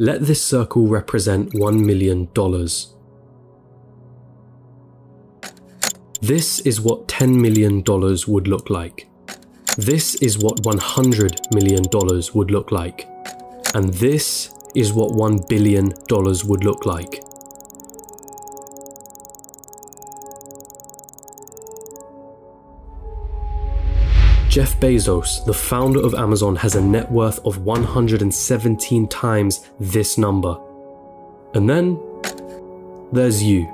Let this circle represent $1 million. This is what $10 million would look like. This is what $100 million would look like. And this is what $1 billion would look like. Jeff Bezos, the founder of Amazon, has a net worth of 117 times this number. And then there's you.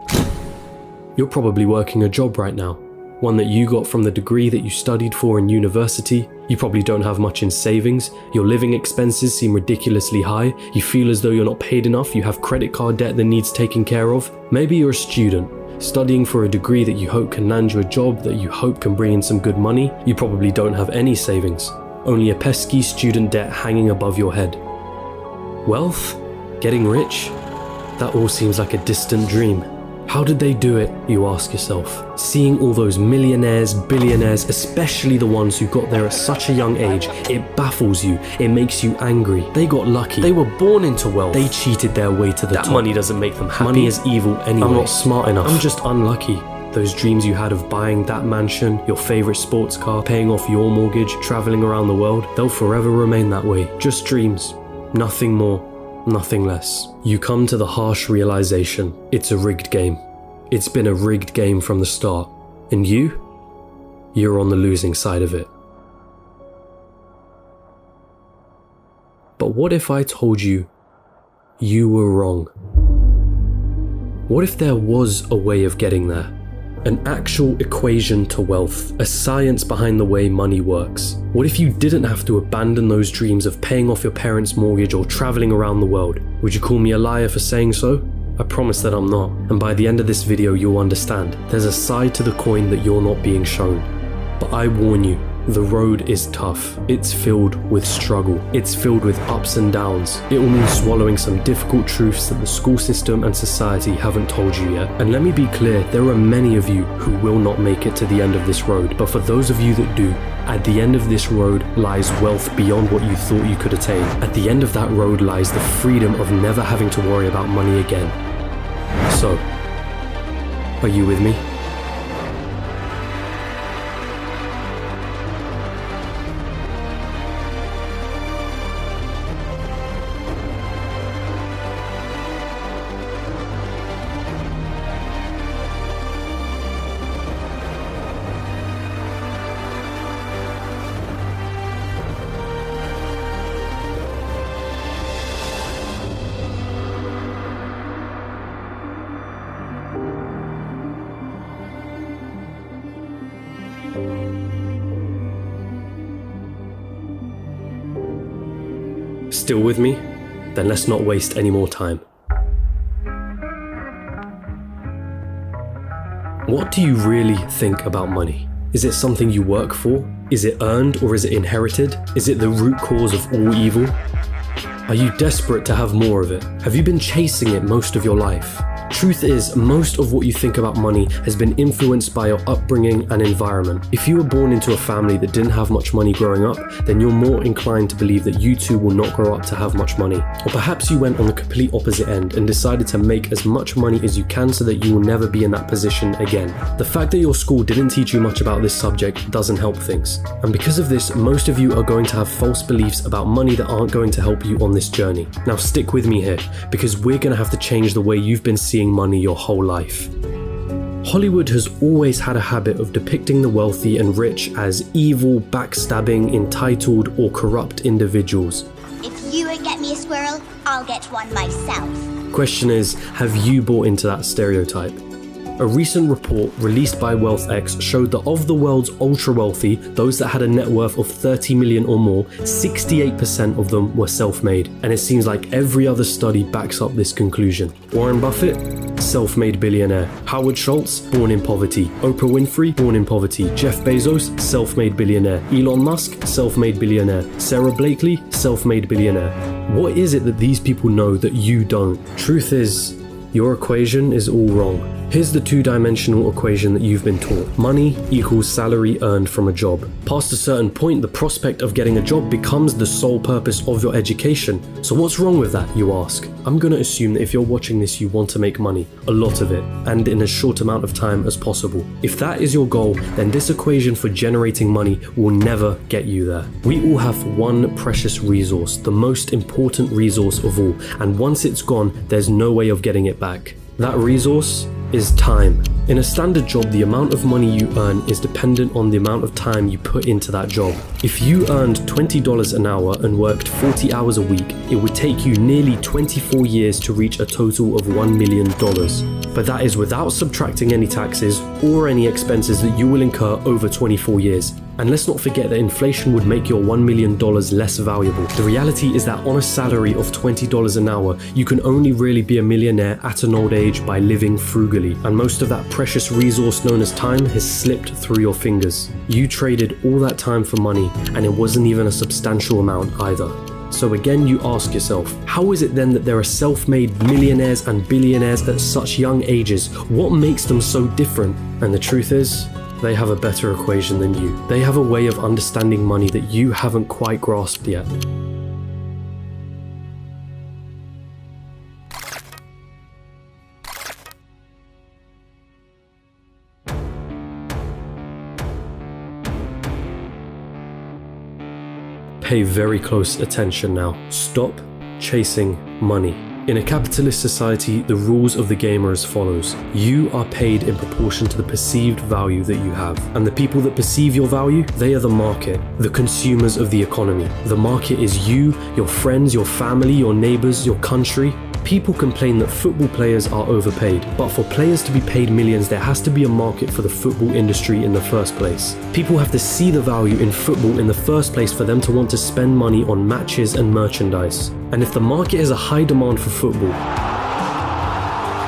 You're probably working a job right now, one that you got from the degree that you studied for in university. You probably don't have much in savings, your living expenses seem ridiculously high, you feel as though you're not paid enough, you have credit card debt that needs taken care of. Maybe you're a student, studying for a degree that you hope can land you a job that you hope can bring in some good money, you probably don't have any savings, only a pesky student debt hanging above your head. Wealth? Getting rich? That all seems like a distant dream. How did they do it, you ask yourself? Seeing all those millionaires, billionaires, especially the ones who got there at such a young age, it baffles you, it makes you angry. They got lucky, they were born into wealth, they cheated their way to the That top. money doesn't make them happy. Money is evil anyway. I'm not smart enough. I'm just unlucky. Those dreams you had of buying that mansion, your favorite sports car, paying off your mortgage, traveling around the world, they'll forever remain that way. Just dreams. Nothing more, nothing less. You come to the harsh realization it's a rigged game. It's been a rigged game from the start. And you? You're on the losing side of it. But what if I told you you were wrong? What if there was a way of getting there? An actual equation to wealth, a science behind the way money works. What if you didn't have to abandon those dreams of paying off your parents' mortgage or traveling around the world? Would you call me a liar for saying so? I promise that I'm not, and by the end of this video, you'll understand. There's a side to the coin that you're not being shown. But I warn you, the road is tough. It's filled with struggle. It's filled with ups and downs. It will mean swallowing some difficult truths that the school system and society haven't told you yet. And let me be clear, there are many of you who will not make it to the end of this road. But for those of you that do, at the end of this road lies wealth beyond what you thought you could attain. At the end of that road lies the freedom of never having to worry about money again. So, are you with me? Still with me? Then let's not waste any more time. What do you really think about money? Is it something you work for? Is it earned or is it inherited? Is it the root cause of all evil? Are you desperate to have more of it? Have you been chasing it most of your life? Truth is, most of what you think about money has been influenced by your upbringing and environment. If you were born into a family that didn't have much money growing up, then you're more inclined to believe that you too will not grow up to have much money. Or perhaps you went on the complete opposite end and decided to make as much money as you can so that you will never be in that position again. The fact that your school didn't teach you much about this subject doesn't help things. And because of this, most of you are going to have false beliefs about money that aren't going to help you on this journey. Now, stick with me here, because we're going to have to change the way you've been seeing money your whole life. Hollywood has always had a habit of depicting the wealthy and rich as evil, backstabbing, entitled, or corrupt individuals. If you won't get me a squirrel, I'll get one myself. Question is, have you bought into that stereotype? A recent report released by WealthX showed that of the world's ultra wealthy, those that had a net worth of 30 million or more, 68% of them were self made. And it seems like every other study backs up this conclusion. Warren Buffett, self made billionaire. Howard Schultz, born in poverty. Oprah Winfrey, born in poverty. Jeff Bezos, self made billionaire. Elon Musk, self made billionaire. Sara Blakely, self made billionaire. What is it that these people know that you don't? Truth is, your equation is all wrong. Here's the two dimensional equation that you've been taught money equals salary earned from a job. Past a certain point, the prospect of getting a job becomes the sole purpose of your education. So, what's wrong with that, you ask? I'm gonna assume that if you're watching this, you want to make money, a lot of it, and in as short amount of time as possible. If that is your goal, then this equation for generating money will never get you there. We all have one precious resource, the most important resource of all, and once it's gone, there's no way of getting it back. That resource is time. In a standard job, the amount of money you earn is dependent on the amount of time you put into that job. If you earned $20 an hour and worked 40 hours a week, it would take you nearly 24 years to reach a total of $1 million. But that is without subtracting any taxes or any expenses that you will incur over 24 years. And let's not forget that inflation would make your $1 million less valuable. The reality is that on a salary of $20 an hour, you can only really be a millionaire at an old age by living frugally. And most of that precious resource known as time has slipped through your fingers. You traded all that time for money, and it wasn't even a substantial amount either. So again, you ask yourself, how is it then that there are self made millionaires and billionaires at such young ages? What makes them so different? And the truth is, they have a better equation than you. They have a way of understanding money that you haven't quite grasped yet. Pay very close attention now. Stop chasing money. In a capitalist society, the rules of the game are as follows. You are paid in proportion to the perceived value that you have. And the people that perceive your value, they are the market, the consumers of the economy. The market is you, your friends, your family, your neighbors, your country, People complain that football players are overpaid, but for players to be paid millions, there has to be a market for the football industry in the first place. People have to see the value in football in the first place for them to want to spend money on matches and merchandise. And if the market has a high demand for football,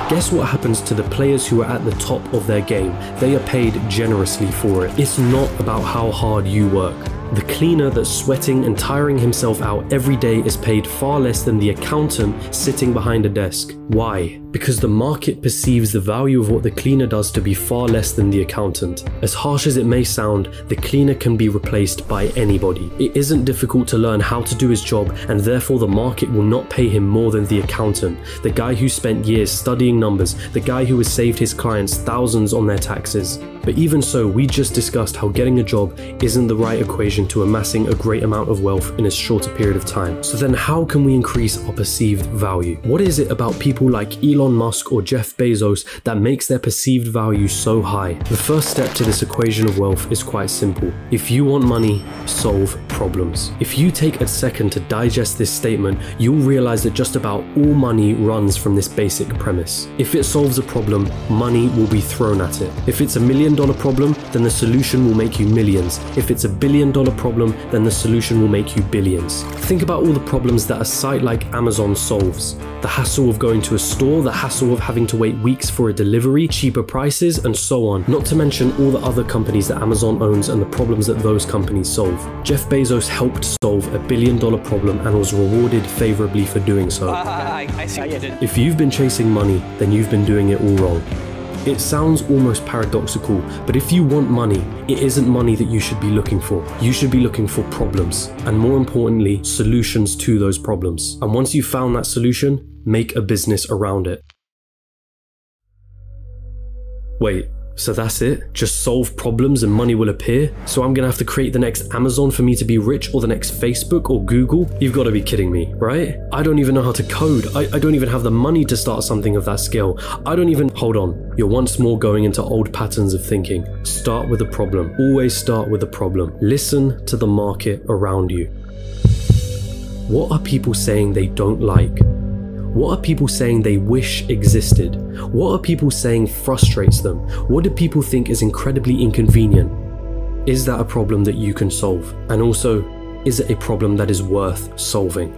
Guess what happens to the players who are at the top of their game? They are paid generously for it. It's not about how hard you work. The cleaner that's sweating and tiring himself out every day is paid far less than the accountant sitting behind a desk. Why? Because the market perceives the value of what the cleaner does to be far less than the accountant. As harsh as it may sound, the cleaner can be replaced by anybody. It isn't difficult to learn how to do his job, and therefore the market will not pay him more than the accountant, the guy who spent years studying numbers, the guy who has saved his clients thousands on their taxes. But even so, we just discussed how getting a job isn't the right equation to amassing a great amount of wealth in a shorter period of time. So then how can we increase our perceived value? What is it about people like Elon Musk or Jeff Bezos that makes their perceived value so high? The first step to this equation of wealth is quite simple. If you want money, solve problems. If you take a second to digest this statement, you'll realize that just about all money runs from this basic premise. If it solves a problem, money will be thrown at it. If it's a million dollar problem, then the solution will make you millions. If it's a billion dollar problem, then the solution will make you billions. Think about all the problems that a site like Amazon solves. The hassle of going to a store, the hassle of having to wait weeks for a delivery, cheaper prices, and so on. Not to mention all the other companies that Amazon owns and the problems that those companies solve. Jeff Bezos helped solve a billion dollar problem and was rewarded favorably for doing so. I, I see what you did. If you've been chasing money, then you've been doing it all wrong. It sounds almost paradoxical, but if you want money, it isn't money that you should be looking for. You should be looking for problems, and more importantly, solutions to those problems. And once you've found that solution, make a business around it. Wait, so that's it? Just solve problems and money will appear? So I'm gonna have to create the next Amazon for me to be rich or the next Facebook or Google? You've gotta be kidding me, right? I don't even know how to code. I, I don't even have the money to start something of that scale. I don't even. Hold on. You're once more going into old patterns of thinking. Start with a problem. Always start with a problem. Listen to the market around you. What are people saying they don't like? What are people saying they wish existed? What are people saying frustrates them? What do people think is incredibly inconvenient? Is that a problem that you can solve? And also, is it a problem that is worth solving?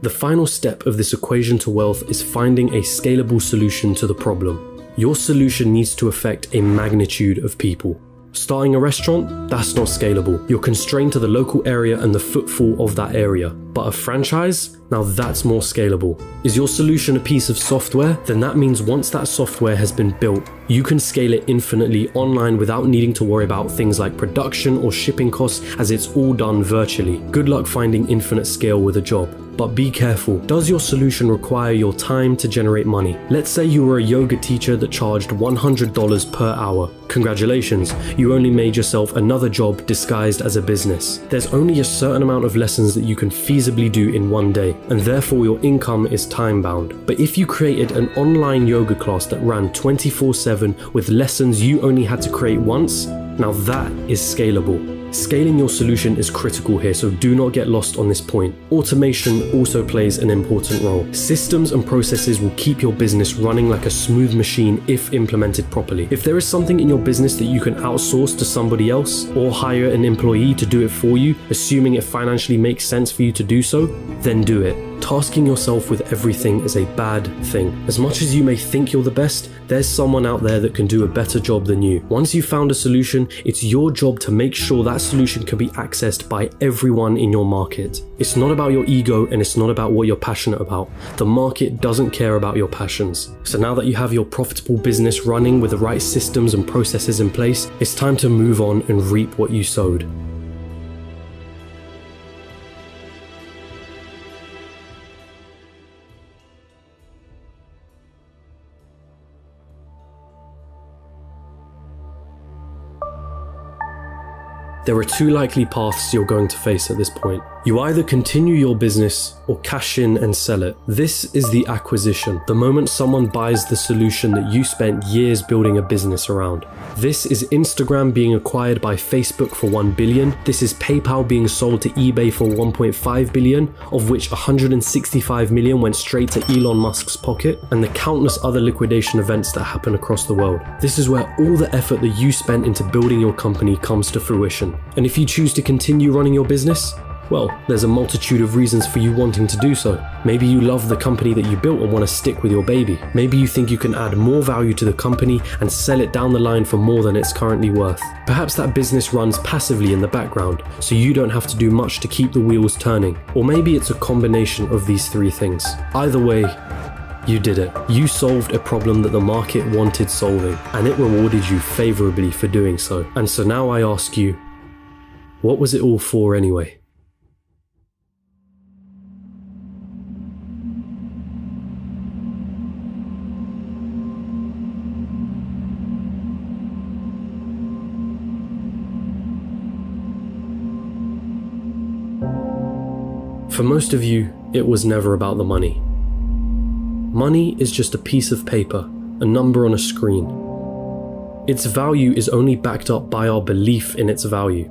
The final step of this equation to wealth is finding a scalable solution to the problem. Your solution needs to affect a magnitude of people. Starting a restaurant? That's not scalable. You're constrained to the local area and the footfall of that area. But a franchise? Now that's more scalable. Is your solution a piece of software? Then that means once that software has been built, you can scale it infinitely online without needing to worry about things like production or shipping costs as it's all done virtually. Good luck finding infinite scale with a job. But be careful. Does your solution require your time to generate money? Let's say you were a yoga teacher that charged $100 per hour. Congratulations, you only made yourself another job disguised as a business. There's only a certain amount of lessons that you can feasibly do in one day, and therefore your income is time bound. But if you created an online yoga class that ran 24 7 with lessons you only had to create once, now that is scalable. Scaling your solution is critical here, so do not get lost on this point. Automation also plays an important role. Systems and processes will keep your business running like a smooth machine if implemented properly. If there is something in your business that you can outsource to somebody else or hire an employee to do it for you, assuming it financially makes sense for you to do so, then do it. Tasking yourself with everything is a bad thing. As much as you may think you're the best, there's someone out there that can do a better job than you. Once you've found a solution, it's your job to make sure that solution can be accessed by everyone in your market. It's not about your ego and it's not about what you're passionate about. The market doesn't care about your passions. So now that you have your profitable business running with the right systems and processes in place, it's time to move on and reap what you sowed. There are two likely paths you're going to face at this point. You either continue your business or cash in and sell it. This is the acquisition, the moment someone buys the solution that you spent years building a business around. This is Instagram being acquired by Facebook for 1 billion. This is PayPal being sold to eBay for 1.5 billion, of which 165 million went straight to Elon Musk's pocket, and the countless other liquidation events that happen across the world. This is where all the effort that you spent into building your company comes to fruition. And if you choose to continue running your business, well, there's a multitude of reasons for you wanting to do so. Maybe you love the company that you built and want to stick with your baby. Maybe you think you can add more value to the company and sell it down the line for more than it's currently worth. Perhaps that business runs passively in the background, so you don't have to do much to keep the wheels turning. Or maybe it's a combination of these three things. Either way, you did it. You solved a problem that the market wanted solving, and it rewarded you favorably for doing so. And so now I ask you, what was it all for anyway? For most of you, it was never about the money. Money is just a piece of paper, a number on a screen. Its value is only backed up by our belief in its value.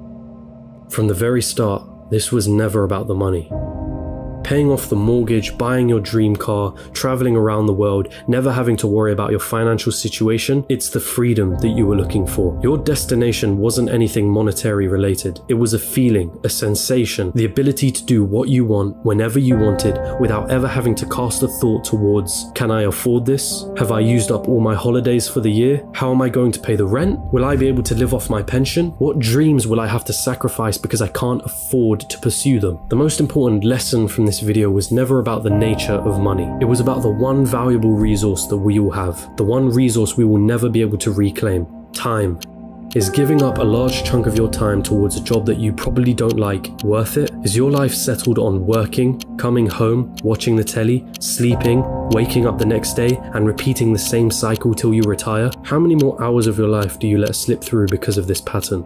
From the very start, this was never about the money paying off the mortgage, buying your dream car, traveling around the world, never having to worry about your financial situation, it's the freedom that you were looking for. Your destination wasn't anything monetary related. It was a feeling, a sensation, the ability to do what you want whenever you wanted without ever having to cast a thought towards, can I afford this? Have I used up all my holidays for the year? How am I going to pay the rent? Will I be able to live off my pension? What dreams will I have to sacrifice because I can't afford to pursue them? The most important lesson from this this video was never about the nature of money. It was about the one valuable resource that we all have, the one resource we will never be able to reclaim time. Is giving up a large chunk of your time towards a job that you probably don't like worth it? Is your life settled on working, coming home, watching the telly, sleeping, waking up the next day, and repeating the same cycle till you retire? How many more hours of your life do you let slip through because of this pattern?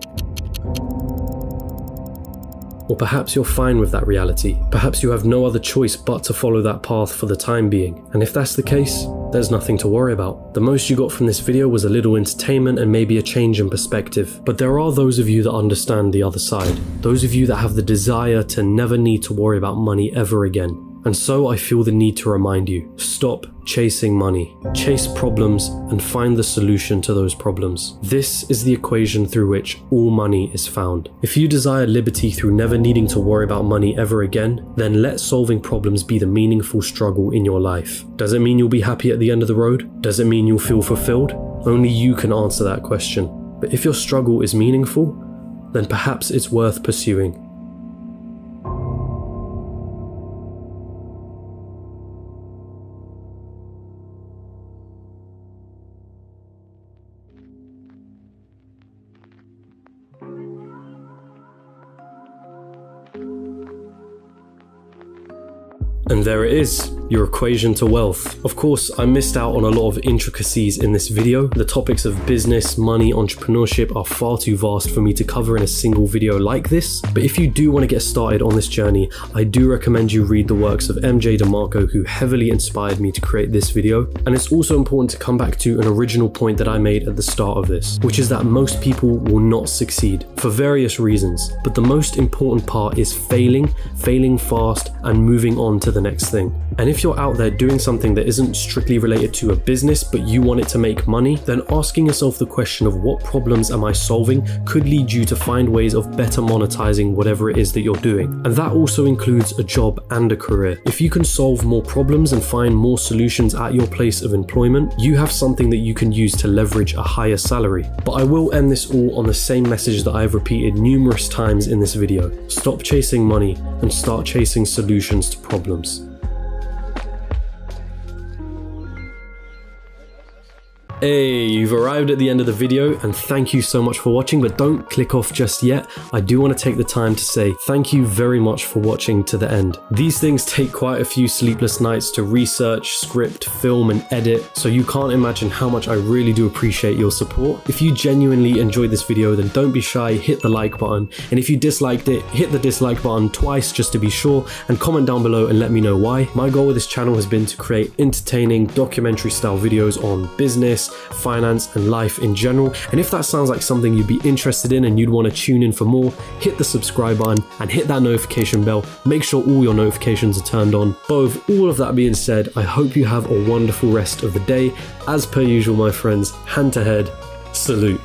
Or perhaps you're fine with that reality. Perhaps you have no other choice but to follow that path for the time being. And if that's the case, there's nothing to worry about. The most you got from this video was a little entertainment and maybe a change in perspective. But there are those of you that understand the other side. Those of you that have the desire to never need to worry about money ever again. And so I feel the need to remind you stop chasing money, chase problems, and find the solution to those problems. This is the equation through which all money is found. If you desire liberty through never needing to worry about money ever again, then let solving problems be the meaningful struggle in your life. Does it mean you'll be happy at the end of the road? Does it mean you'll feel fulfilled? Only you can answer that question. But if your struggle is meaningful, then perhaps it's worth pursuing. And there it is, your equation to wealth. Of course, I missed out on a lot of intricacies in this video. The topics of business, money, entrepreneurship are far too vast for me to cover in a single video like this. But if you do want to get started on this journey, I do recommend you read the works of MJ DeMarco who heavily inspired me to create this video. And it's also important to come back to an original point that I made at the start of this, which is that most people will not succeed for various reasons. But the most important part is failing, failing fast, and moving on to the next thing. And if you're out there doing something that isn't strictly related to a business, but you want it to make money, then asking yourself the question of what problems am I solving could lead you to find ways of better monetizing whatever it is that you're doing. And that also includes a job and a career. If you can solve more problems and find more solutions at your place of employment, you have something that you can use to leverage a higher salary. But I will end this all on the same message that I have repeated numerous times in this video. Stop chasing money and start chasing solutions to problems. Hey, you've arrived at the end of the video and thank you so much for watching, but don't click off just yet. I do want to take the time to say thank you very much for watching to the end. These things take quite a few sleepless nights to research, script, film and edit, so you can't imagine how much I really do appreciate your support. If you genuinely enjoyed this video, then don't be shy, hit the like button, and if you disliked it, hit the dislike button twice just to be sure, and comment down below and let me know why. My goal with this channel has been to create entertaining documentary style videos on finance, and life in general. And if that sounds like something you'd be interested in and you'd want to tune in for more, hit the subscribe button and hit that notification bell. Make sure all your notifications are turned on. But with all of that being said, I hope you have a wonderful rest of the day. As per usual, my friends, hand to head, salute.